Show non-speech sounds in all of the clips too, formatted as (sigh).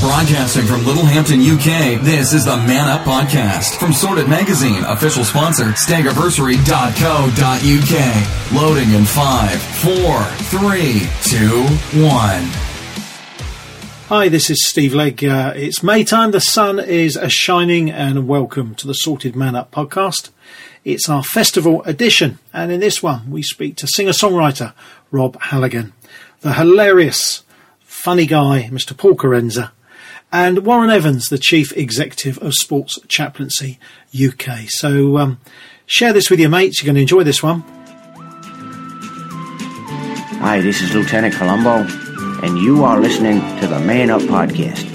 Broadcasting from Littlehampton, UK, this is the Man Up Podcast. From Sorted Magazine, official sponsor, staggiversary.co.uk. Loading in five, four, three, two, one. Hi, this is Steve Legg. Uh, it's May time, the sun is a shining, and welcome to the Sorted Man Up podcast. It's our festival edition, and in this one, we speak to singer songwriter Rob Halligan, the hilarious, funny guy, Mr. Paul Kerensa, and Warren Evans, the chief executive of Sports Chaplaincy UK. So, um, share this with your mates, you're going to enjoy this one. Hi, this is Lieutenant Columbo, and you are listening to the Man Up Podcast.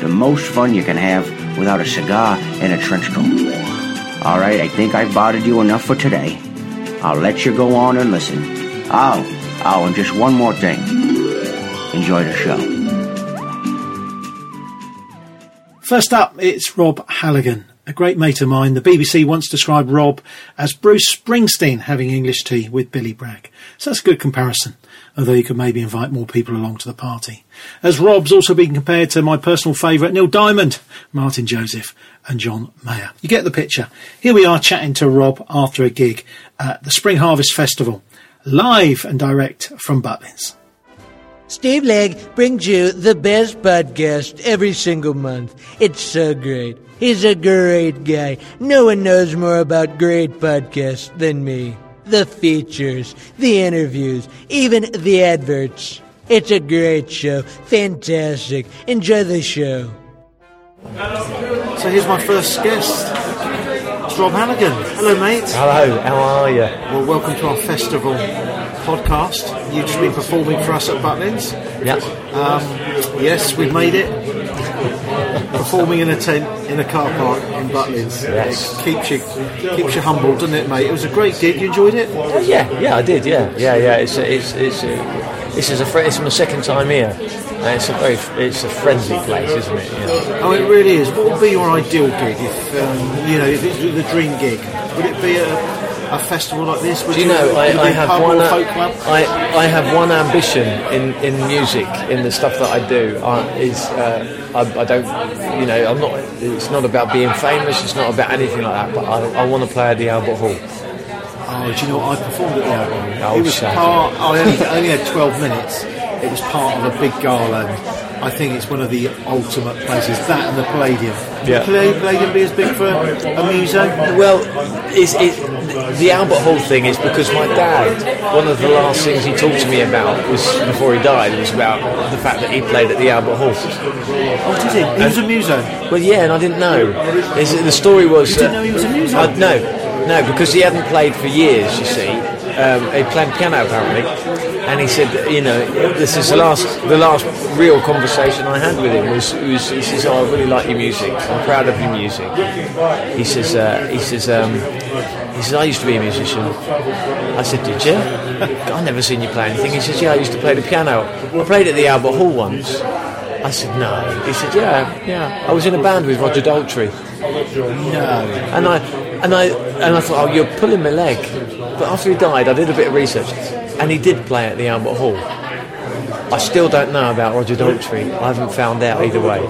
The most fun you can have without a cigar and a trench coat. All right, I think I've bothered you enough for today. I'll let you go on and listen. Oh, oh, and just one more thing. Enjoy the show. First up, it's Rob Halligan, a great mate of mine. The BBC once described Rob as Bruce Springsteen having English tea with Billy Bragg. So that's a good comparison, although you could maybe invite more people along to the party. As Rob's also been compared to my personal favourite Neil Diamond, Martyn Joseph, and John Mayer. You get the picture. Here we are chatting to Rob after a gig at the Spring Harvest Festival, live and direct from Butlins. Steve Legg brings you the best podcast every single month. It's so great. He's a great guy. No one knows more about great podcasts than me. The features, the interviews, even the adverts. It's a great show. Fantastic. Enjoy the show. So here's my first guest. It's Rob Halligan. Hello, mate. Hello, how are you? Well, welcome to our festival podcast. You've just been performing for us at Butlins. Yeah. Um, yes, we've made it. Performing in a tent in a car park in Butlins. Yes. It keeps you keeps you humble, doesn't it, mate? It was a great gig. You enjoyed it? Yeah, yeah, I did. Yeah, yeah, yeah. It's it's it's uh, this is a fr- it's my second time here. And it's a very it's a friendly place, isn't it? Yeah. Oh, it really is. What would be your ideal gig if um, you know if it's the dream gig? Would it be a a festival like this? Would Do you know, would I, I have one. or folk club? I, I have one ambition in, in music, in the stuff that I do. Uh, is uh, I, I don't, you know, I'm not. It's not about being famous. It's not about anything like that. But I, I want to play at the Albert Hall. Oh, do you know what? I performed at the album. Oh, it was part. I only, I only had 12 minutes. It was part of a big gala. And I think it's one of the ultimate places. That and the Palladium. Yeah. Would Palladium Palladium be as big for a muso? Well, it's, it, the Albert Hall thing is because my dad, one of the last things he talked to me about was before he died was about the fact that he played at the Albert Hall. Oh, did he? He was a muso. Well, yeah, and I didn't know. It's, the story was. You didn't know he was a muso? I, no, no, because he hadn't played for years. You see, um, he played piano apparently, and he said, you know, this is the last, the last real conversation I had with him was, was he says, oh, I really like your music. I'm proud of your music. He says, uh, he says, um, he says, I used to be a musician. I said, did you? I never seen you play anything. He says, yeah, I used to play the piano. I played at the Albert Hall once. I said, no. He said, yeah, yeah. I was in a band with Roger Daltrey. No. And I and I and I thought, oh, you're pulling my leg. But after he died, I did a bit of research, and he did play at the Albert Hall. I still don't know about Roger Daltrey. I haven't found out either way.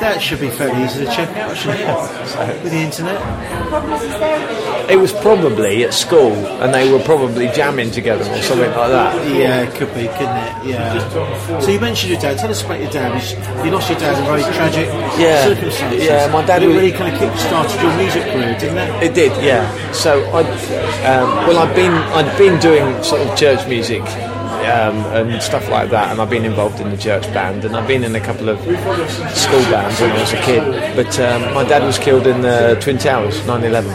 That should be fairly easy to check out, shouldn't it? (laughs) With the internet. It was probably at school, and they were probably jamming together or something like that. Yeah, it could be, couldn't it? Yeah. So you mentioned your dad. Tell us about your dad. You lost your dad in very tragic Yeah. circumstances. Yeah, my dad it really kind of kick-started your music career, didn't it? It did, yeah. So I, um, well, I've been I'd been doing sort of church music um, and stuff like that, and I've been involved in the church band, and I've been in a couple of school bands when I was a kid. But um, my dad was killed in the Twin Towers, 9/11,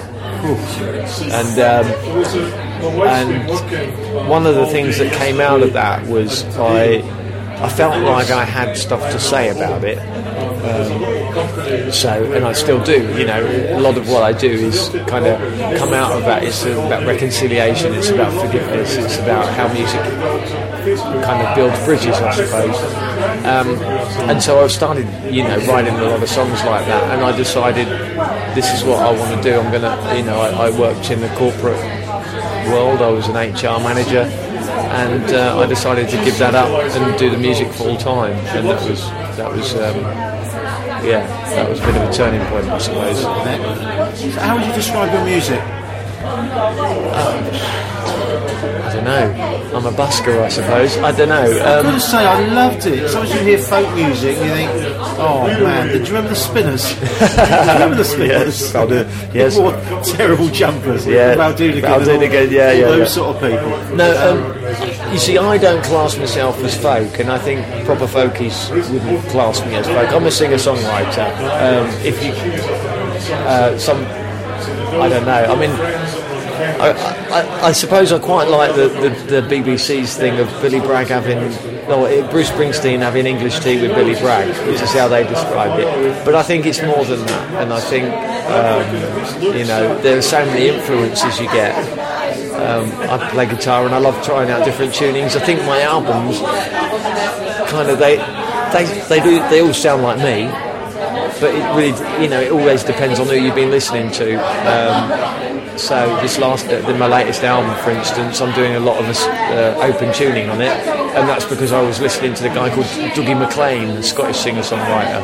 and um, and one of the things that came out of that was I I felt like I had stuff to say about it. Um, so, and I still do. You know, a lot of what I do is kind of come out of that. It's about reconciliation. It's about forgiveness. It's about how music kind of builds bridges, I suppose. Um, and so I've started, you know, writing a lot of songs like that. And I decided this is what I want to do. I'm gonna, you know, I, I worked in the corporate world. I was an HR manager. and uh, I decided to give that up and do the music full time, and that was that was. Um, yeah, that was a bit of a turning point, I suppose. So how would you describe your music? Um, I don't know. I'm a busker, I suppose. I don't know. I've got Um, to say, I loved it. Sometimes you hear folk music and you think, oh man, did you remember the Spinners? do (laughs) you remember the Spinners? Yes, I do. (laughs) Yes. Terrible jumpers. Yeah, Baldoonigan. Baldoonigan, yeah, yeah, Those yeah. sort of people. No, um, you see, I don't class myself as folk, and I think proper folkies wouldn't class me as folk. I'm a singer-songwriter. Um, if you, uh, some, I don't know. I mean, I, I, I suppose I quite like the, the, the BBC's thing of Billy Bragg having, no, Bruce Springsteen having English tea with Billy Bragg, which is how they described it. But I think it's more than that, and I think, um, you know, there are so many influences you get. Um, I play guitar and I love trying out different tunings. I think my albums kind of they they they do they all sound like me, but it really you know it always depends on who you've been listening to. Um, so this last uh, my latest album, for instance, I'm doing a lot of uh, open tuning on it, and that's because I was listening to the guy called Dougie MacLean, the Scottish singer-songwriter.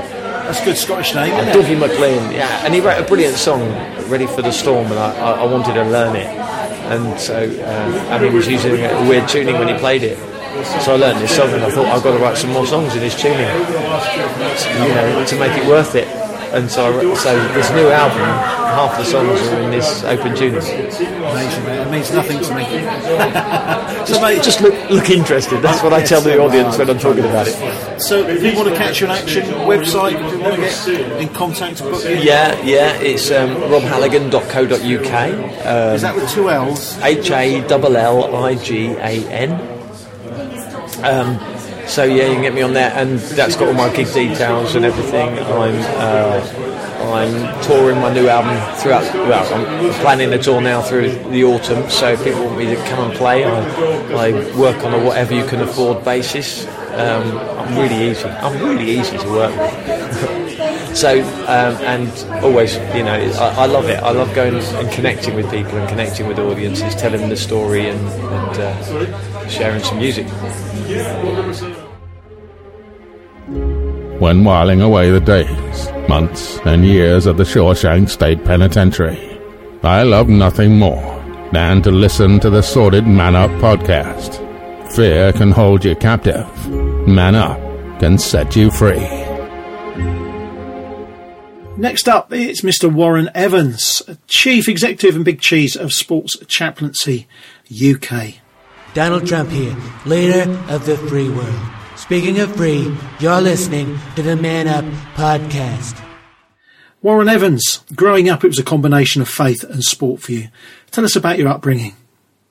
That's a good Scottish name, isn't it? Dougie MacLean, yeah, and he wrote a brilliant song, "Ready for the Storm," and I, I, I wanted to learn it, and so uh, and he was using a weird tuning when he played it. So I learned this song, and I thought I've got to write some more songs in this tuning, you know, to make it worth it. And so, so this new album, half the songs are in this open tuning. Amazing, mate. It means nothing to me. (laughs) so, mate, Just look, look interested. That's what I tell the audience when I'm talking about it. so if you want to catch in action, website, if you want to get in contact, book you. Yeah, yeah. It's um, robhalligan.co.uk. Um, Is that with two L's? H A L L I G A N. Um, so yeah, you can get me on there, and that's got all my gig details and everything. I'm uh, I'm touring my new album throughout. Well, I'm planning a tour now through the autumn. So if people want me to come and play, I, I work on a whatever you can afford basis. Um, I'm really easy. I'm really easy to work with. (laughs) So um, and always, you know, I, I love it. I love going and connecting with people and connecting with audiences, telling the story and, and uh, sharing some music. When whiling away the days, months, and years at the Shawshank State Penitentiary. I love nothing more than to listen to the Sorted Man Up podcast. Fear can hold you captive. Man Up can set you free. Next up, it's Mr. Warren Evans, Chief Executive and Big Cheese of Sports Chaplaincy UK. Donald Trump here, leader of the free world. Speaking of free, you're listening to the Man Up Podcast. Warren Evans, growing up, it was a combination of faith and sport for you. Tell us about your upbringing.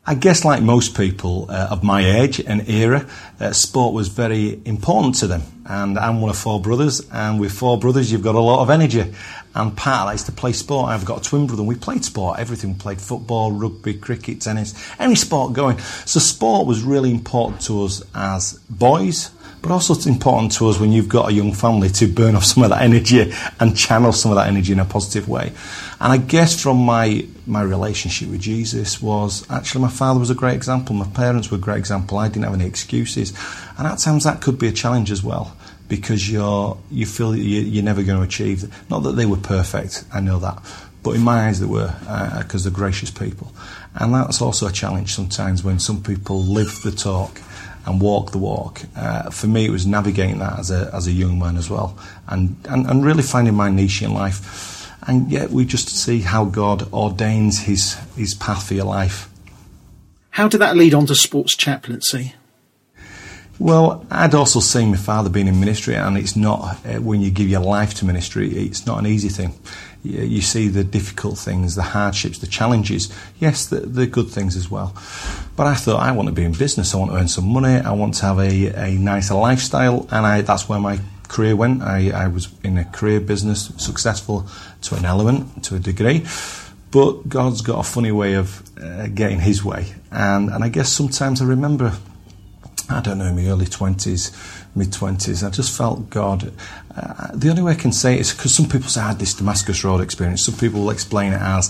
I guess, like most people uh, of my age and era, uh, sport was very important to them. And I'm one of four brothers, and with four brothers, you've got a lot of energy. And part of that is to play sport. I've got a twin brother, and we played sport, everything. We played football, rugby, cricket, tennis, any sport going. So, sport was really important to us as boys, but also it's important to us when you've got a young family to burn off some of that energy and channel some of that energy in a positive way. And I guess from my my relationship with Jesus was actually my father was a great example, my parents were a great example. I didn't have any excuses, and at times that could be a challenge as well because you're you feel you- you're never going to achieve. Not that they were perfect, I know that, but in my eyes they were uh, because they're gracious people, and that's also a challenge sometimes when some people live the talk and walk the walk. Uh, for me, it was navigating that as a as a young man as well, and, and and really finding my niche in life. And yet, we just see how God ordains His His path for your life. How did that lead on to sports chaplaincy? Well, I'd also seen my father being in ministry, and it's not uh, when you give your life to ministry, it's not an easy thing. You, see the difficult things, the hardships, the challenges. Yes, the, the good things as well. But I thought I want to be in business. I want to earn some money. I want to have a, a nicer lifestyle, and I, that's where my career went. I, I was in a career business, successful to an element, to a degree. But God's got a funny way of uh, getting His way, and and I guess sometimes I remember I don't know, my early 20s, mid 20s, I just felt God. Uh, the only way I can say it is because some people say I had this Damascus Road experience. Some people will explain it as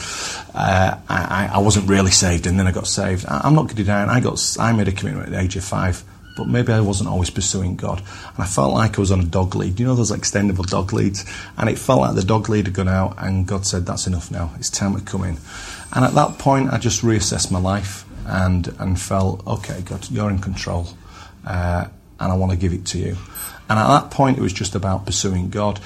uh, I, I, wasn't really saved and then I got saved. I, am not going to deny it. I, got, I made a commitment at the age of five, but maybe I wasn't always pursuing God. And I felt like I was on a dog lead. You know those extendable dog leads? And it felt like the dog lead had gone out and God said, That's enough now. It's time to come in. And at that point, I just reassessed my life and, and felt, okay, God, you're in control uh, and I want to give it to you. And at that point, it was just about pursuing God.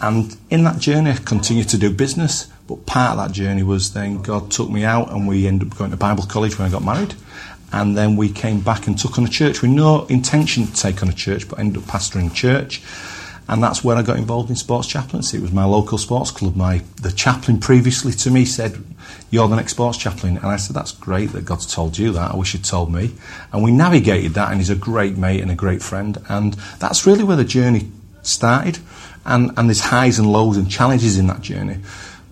And in that journey, I continued to do business. But part of that journey was then God took me out and we ended up going to Bible college when I got married. And then we came back and took on a church with no intention to take on a church, but ended up pastoring church and that's where I got involved in sports chaplaincy. It was my local sports club. My the chaplain previously to me said, "You're the next sports chaplain," and I said, "That's great that God's told you that. I wish He'd told me." And we navigated that, and he's a great mate and a great friend, and that's really where the journey started. And and there's highs and lows and challenges in that journey.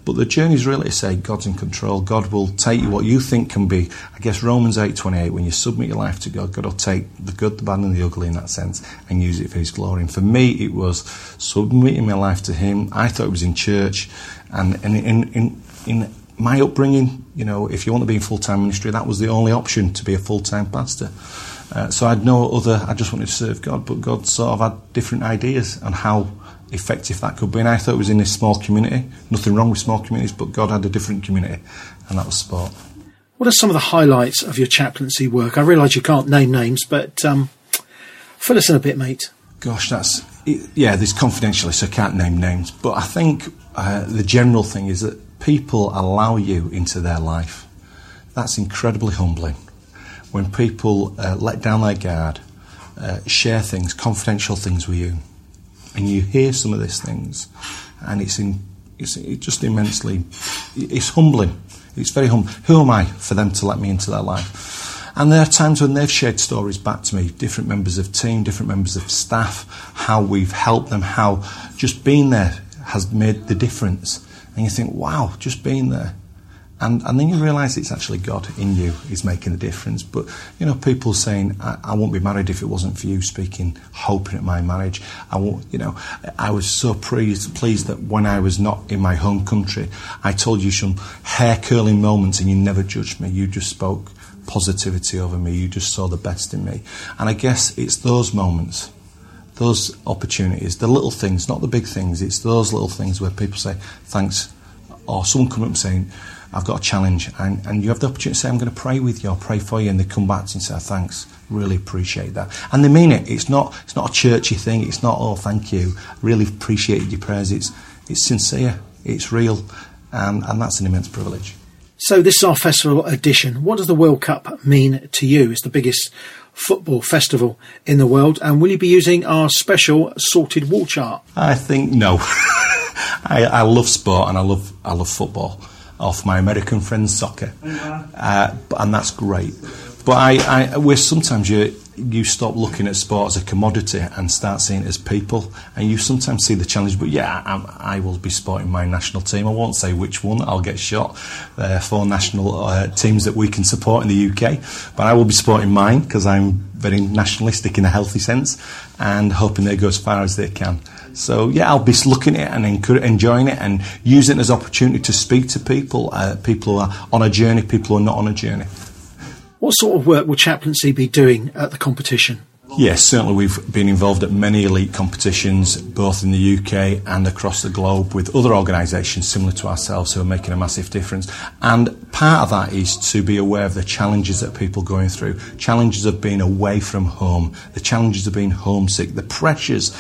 But the journey is really to say God's in control. God will take you what you think can be. I guess Romans eight twenty eight. When you submit your life to God, God will take the good, the bad, and the ugly in that sense and use it for His glory. And for me, it was submitting my life to Him. I thought it was in church, and, and in, in in my upbringing, you know, if you want to be in full time ministry, that was the only option to be a full time pastor. Uh, so I had no other. I just wanted to serve God, but God sort of had different ideas on how effective that could be. And I thought it was in this small community. Nothing wrong with small communities, but God had a different community, and that was sport. What are some of the highlights of your chaplaincy work? I realise you can't name names, but um, fill us in a bit, mate. Gosh, that's yeah. This confidentially, so I can't name names. But I think uh, the general thing is that people allow you into their life. That's incredibly humbling. When people uh, let down their guard, uh, share things, confidential things with you, and you hear some of these things, and it's in, it's, just immensely, it's humbling. It's very humbling. Who am I for them to let me into their life? And there are times when they've shared stories back to me, different members of team, different members of staff, how we've helped them, how just being there has made the difference. And you think, wow, just being there. And, and then you realise it's actually God in you is making the difference. But, you know, people saying, I, I won't be married if it wasn't for you speaking, hoping at my marriage. I won't, you know, I was so pleased, pleased that when I was not in my home country, I told you some hair curling moments and you never judged me. You just spoke positivity over me. You just saw the best in me. And I guess it's those moments those opportunities, the little things, not the big things, it's those little things where people say, thanks, or someone come up saying, I've got a challenge, and, and you have the opportunity to say, I'm going to pray with you, I'll pray for you, and they come back to you and say, thanks, really appreciate that. And they mean it. It's not, it's not a churchy thing, it's not, oh, thank you, really appreciated your prayers. It's, it's sincere, it's real, and, and that's an immense privilege. So, this is our festival edition. What does the World Cup mean to you? It's the biggest football festival in the world, and will you be using our special sorted wall chart? I think no. (laughs) I, I love sport and I love I love football off my American friends' soccer, uh, and that's great. But I, I, where sometimes you you stop looking at sport as a commodity and start seeing it as people, and you sometimes see the challenge. But yeah, I, I will be supporting my national team. I won't say which one. I'll get shot. There are four national uh, teams that we can support in the UK, but I will be supporting mine because I'm very nationalistic in a healthy sense, and hoping they go as far as they can. So yeah, I'll be looking at it and enjoying it and using it as opportunity to speak to people, uh, people who are on a journey, people who are not on a journey. What sort of work will chaplaincy be doing at the competition? Yes, certainly we've been involved at many elite competitions, both in the UK and across the globe, with other organisations similar to ourselves who are making a massive difference. And part of that is to be aware of the challenges that people are going through, challenges of being away from home, the challenges of being homesick, the pressures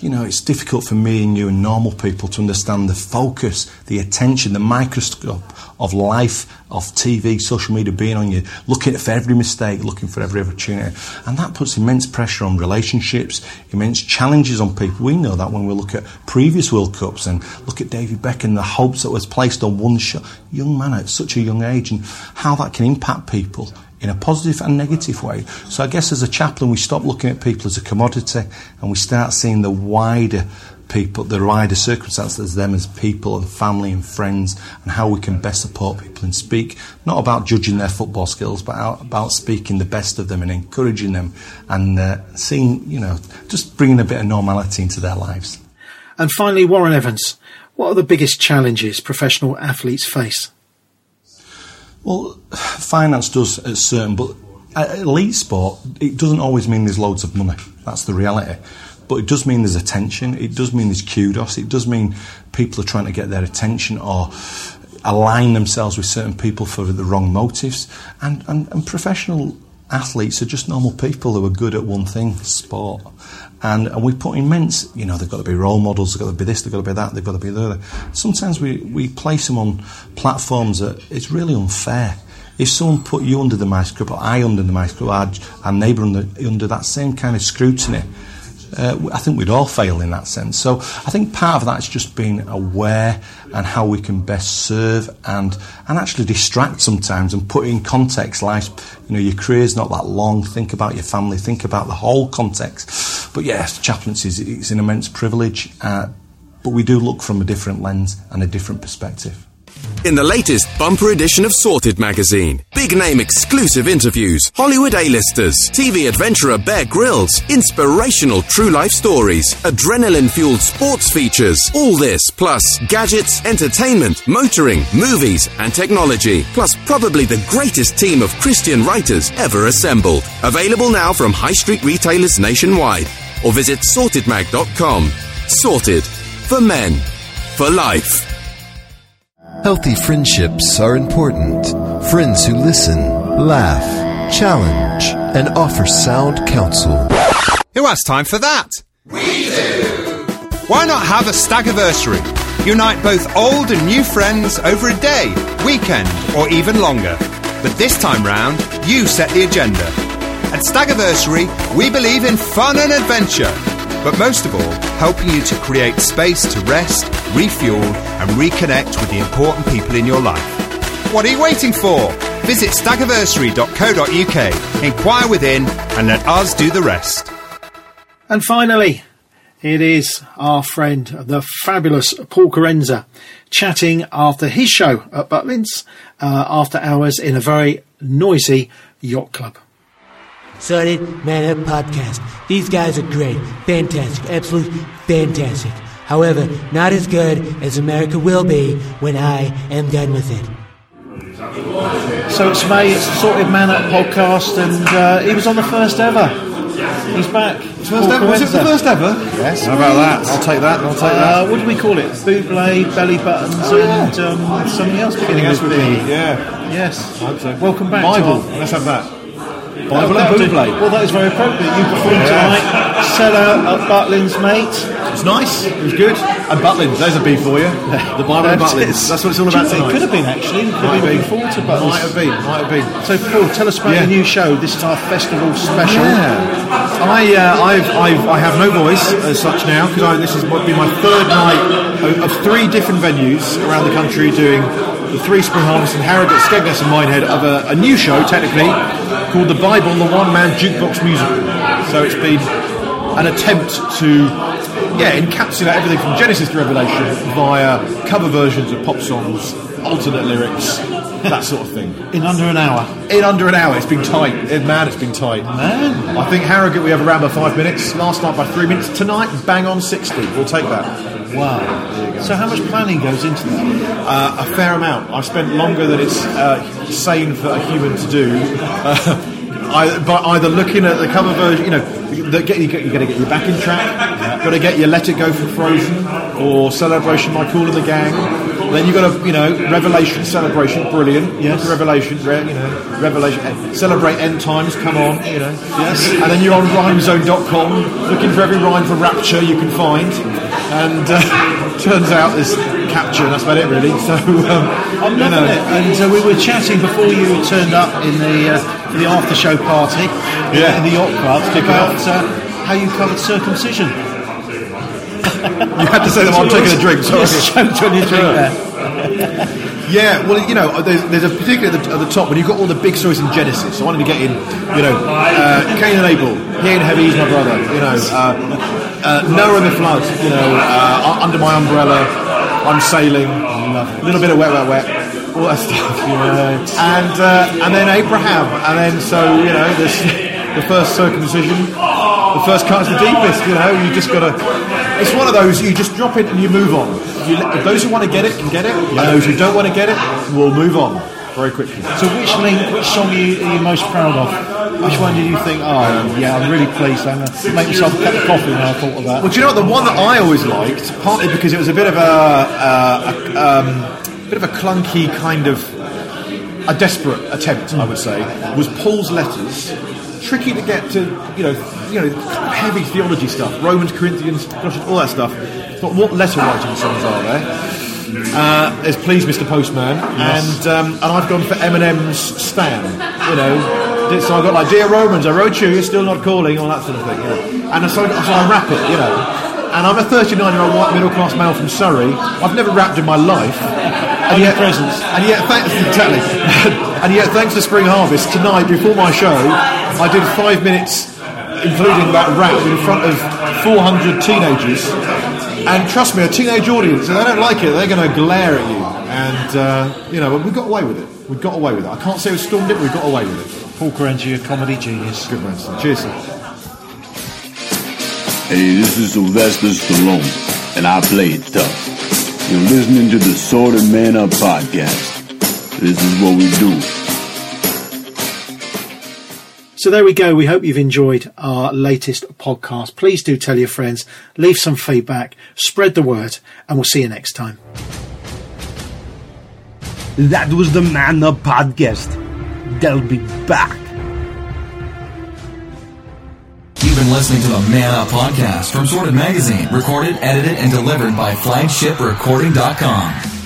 you know, it's difficult for me and you and normal people to understand the focus, the attention, the microscope of life, of TV, social media being on you, looking for every mistake, looking for every opportunity. And that puts immense pressure on relationships, immense challenges on people. We know that when we look at previous World Cups and look at David Beckham, the hopes that was placed on one shot, young man at such a young age, and how that can impact people in a positive and negative way. So I guess as a chaplain, we stop looking at people as a commodity and we start seeing the wider people, the wider circumstances, them as people and family and friends, and how we can best support people and speak not about judging their football skills, but about speaking the best of them and encouraging them and uh, seeing, you know, just bringing a bit of normality into their lives. And finally, Warren Evans, what are the biggest challenges professional athletes face? Well, finance does at certain, but elite sport, it doesn't always mean there's loads of money. That's the reality. But it does mean there's attention. It does mean there's kudos. It does mean people are trying to get their attention or align themselves with certain people for the wrong motives. And, and, and professional athletes are just normal people who are good at one thing, sport. And, and we put immense, you know, they've got to be role models, they've got to be this, they've got to be that, they've got to be the other. Sometimes we, we place them on platforms that it's really unfair. If someone put you under the microscope, or I under the microscope, our, our neighbour under, under that same kind of scrutiny, uh, I think we'd all fail in that sense. So I think part of that is just being aware and how we can best serve and and actually distract sometimes and put in context. Like you know, your career's not that long. Think about your family. Think about the whole context. But yes, chaplaincy is an immense privilege. Uh, but we do look from a different lens and a different perspective. In the latest bumper edition of Sorted magazine, big name exclusive interviews, Hollywood A-listers, TV adventurer Bear Grylls, inspirational true life stories, adrenaline fueled sports features, all this plus gadgets, entertainment, motoring, movies, and technology, plus probably the greatest team of Christian writers ever assembled. Available now from high street retailers nationwide or visit sortedmag.com. Sorted for men, for life. Healthy friendships are important. Friends who listen, laugh, challenge, and offer sound counsel. Who has time for that? We do! Why not have a staggiversary? Unite both old and new friends over a day, weekend, or even longer. But this time round, you set the agenda. At Staggiversary, we believe in fun and adventure but most of all, helping you to create space to rest, refuel, and reconnect with the important people in your life. What are you waiting for? Visit staggiversary.co.uk, inquire within, and let us do the rest. And finally, it is our friend, the fabulous Paul Kerensa, chatting after his show at Butlins uh, after hours in a very noisy yacht club. Sorted Man Up Podcast. These guys are great, fantastic, absolutely fantastic. However, not as good as America will be when I am done with it. So it's May, it's the Sorted Man Up podcast, and uh, he was on the first ever. He's back. First ever? Was it the first ever? Yes. How about that? I'll take that. I'll take Uh, that. what do we call it? Bootblade, belly buttons, and um, something else beginning Anything else with with B. B? Yeah. Yes. I hope so. Welcome back. Bible. Let's have that. That and would- Well, that is very appropriate. You performed tonight. Sell out at Butlins, mate. It's nice. It was good. And Butlins. There's a B for you. The Bible and Butlins. That's what it's all about. It could have been actually. We could Might have been have looking been. forward to Butlins. Might have been. Might have been. So, Paul, tell us about Yeah. your new show. This is our festival special. Yeah. I, uh, I've, I've, I have no voice as such now because this is what be my third night of, of three different venues around the country doing the Three Spring Harvest in Harrogate, Skegness and Minehead of a, a new show, technically, called The Bible, the One Man Jukebox Musical. So it's been an attempt to yeah, encapsulate everything from Genesis to Revelation via cover versions of pop songs, alternate lyrics, that sort of thing. In under an hour. In under an hour, it's been tight. Eh, Man, it's been tight. Man. I think Harrogate we have around by five minutes. Last night by three minutes. Tonight, bang on 60. We'll take that. Wow. So, how much planning goes into that? Uh, a fair amount. I've spent longer than it's uh, sane for a human to do. Uh, (laughs) I, by either looking at the cover version, you know, the, get, you, you're going to get your backing track, got to get your Let It Go for Frozen, or Celebration by Kool and the Gang. Then you've got to, you know, Revelation, Celebration, brilliant. Yes. Revelation, re, you know, Revelation, eh, Celebrate End Times, come on, you know. Yes. And then you're on rhymezone.com, looking for every rhyme for Rapture you can find. And uh, (laughs) turns out there's Capture, and that's about it really. So, um, I'm you know. it. And uh, we were chatting before you turned up in the uh, the after show party Yeah. in the yacht club about uh, how you covered circumcision. You had to say that while (laughs) I'm taking a drink, sorry. Choked on your drink there. Yeah, well, you know, there's, there's a particular at the, at the top when you've got all the big stories in Genesis. I wanted to get in, you know, uh, Cain and Abel. He and heavy, he's my brother. You know, uh, uh, Noah and the flood, you know, uh, under my umbrella, I'm sailing, a little bit of wet, wet, wet, all that stuff. Yeah. And uh, and then Abraham, and then so you know this (laughs) the first circumcision, the first cut's the deepest. You know, you just gotta. It's one of those you just drop it and you move on. You, let- those who want to get it can get it, and those who don't want to get it will move on very quickly. So which link, which song are you, are you most proud of? Which one did you think, oh yeah, I'm really pleased, I'm going to make myself a cup of coffee when I thought of that? Well, do you know what? The one that I always liked, partly because it was a bit of a, uh, a um, bit of a clunky kind of a desperate attempt, I would say, was Paul's letters. Tricky to get to, you know, you know, heavy theology stuff, Romans, Corinthians, all that stuff. But what letter writing songs are there? Uh, there's Please Mr Postman, and um, and I've gone for Eminem's Stan. You know, so I've got like Dear Romans, I wrote you, you're still not calling, all that sort of thing. You know, and so, so I rap it. You know, and I'm a 39 year old white middle class male from Surrey. I've never rapped in my life. And yet, presents. And yet, thanks (laughs) exactly. And yet, thanks to Spring Harvest tonight before my show, I did five minutes, including that rap, in front of 400 teenagers. And trust me, a teenage audience, if they don't like it, they're going to glare at you. And uh, you know, we got away with it. We got away with it. I can't say we stormed it, we got away with it. Paul Kerensa, a comedy genius. Good man, son. Cheers, sir. Hey, this is Sylvester Stallone, and I play it tough. You're listening to the Sorted Man Up podcast. This is what we do. So there we go. We hope you've enjoyed our latest podcast. Please do tell your friends, leave some feedback, spread the word, and we'll see you next time. That was the Man Up podcast. They'll be back. You've been listening to the Man Up Podcast from Sorted Magazine, recorded, edited, and delivered by FlagshipRecording.com.